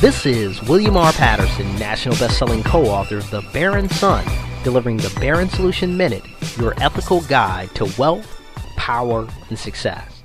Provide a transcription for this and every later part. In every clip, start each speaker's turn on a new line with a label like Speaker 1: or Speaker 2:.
Speaker 1: This is William R. Patterson, national best-selling co-author of The Baron Son, delivering the Baron Solution Minute, your ethical guide to wealth, power, and success.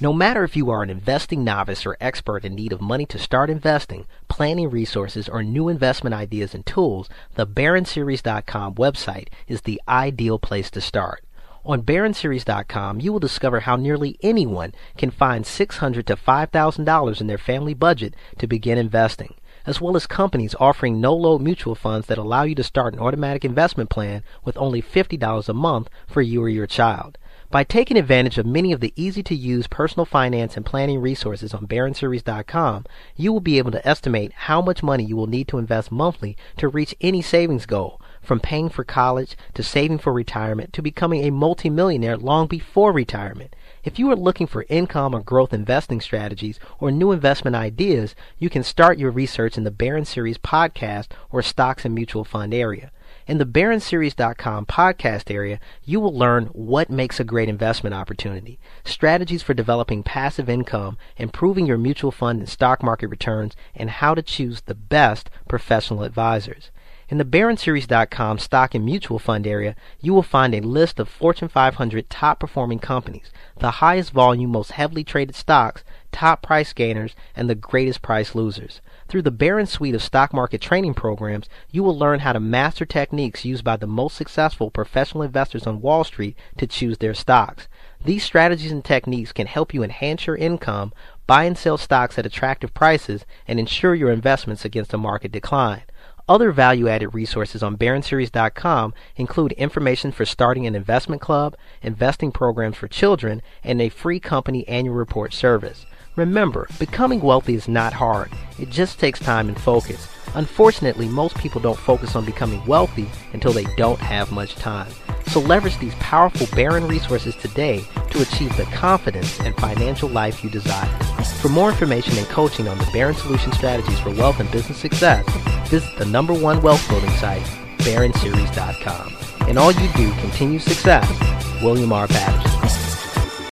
Speaker 1: No matter if you are an investing novice or expert in need of money to start investing, planning resources, or new investment ideas and tools, the BaronSeries.com website is the ideal place to start. On BaronSeries.com, you will discover how nearly anyone can find $600 to $5,000 in their family budget to begin investing, as well as companies offering no-load mutual funds that allow you to start an automatic investment plan with only $50 a month for you or your child. By taking advantage of many of the easy to use personal finance and planning resources on BaronSeries.com, you will be able to estimate how much money you will need to invest monthly to reach any savings goal from paying for college to saving for retirement to becoming a multimillionaire long before retirement. If you are looking for income or growth investing strategies or new investment ideas, you can start your research in the Baron Series podcast or stocks and mutual fund area. In the BaronSeries.com podcast area, you will learn what makes a great investment opportunity, strategies for developing passive income, improving your mutual fund and stock market returns, and how to choose the best professional advisors. In the BaronSeries.com stock and mutual fund area, you will find a list of Fortune 500 top performing companies, the highest volume, most heavily traded stocks, top price gainers, and the greatest price losers. Through the Baron suite of stock market training programs, you will learn how to master techniques used by the most successful professional investors on Wall Street to choose their stocks. These strategies and techniques can help you enhance your income, buy and sell stocks at attractive prices, and insure your investments against a market decline. Other value added resources on BaronSeries.com include information for starting an investment club, investing programs for children, and a free company annual report service. Remember, becoming wealthy is not hard, it just takes time and focus. Unfortunately, most people don't focus on becoming wealthy until they don't have much time. So leverage these powerful Baron resources today to achieve the confidence and financial life you desire. For more information and coaching on the Baron Solution strategies for wealth and business success, visit the number one wealth building site, BaronSeries.com. And all you do, continue success. William R. Patterson.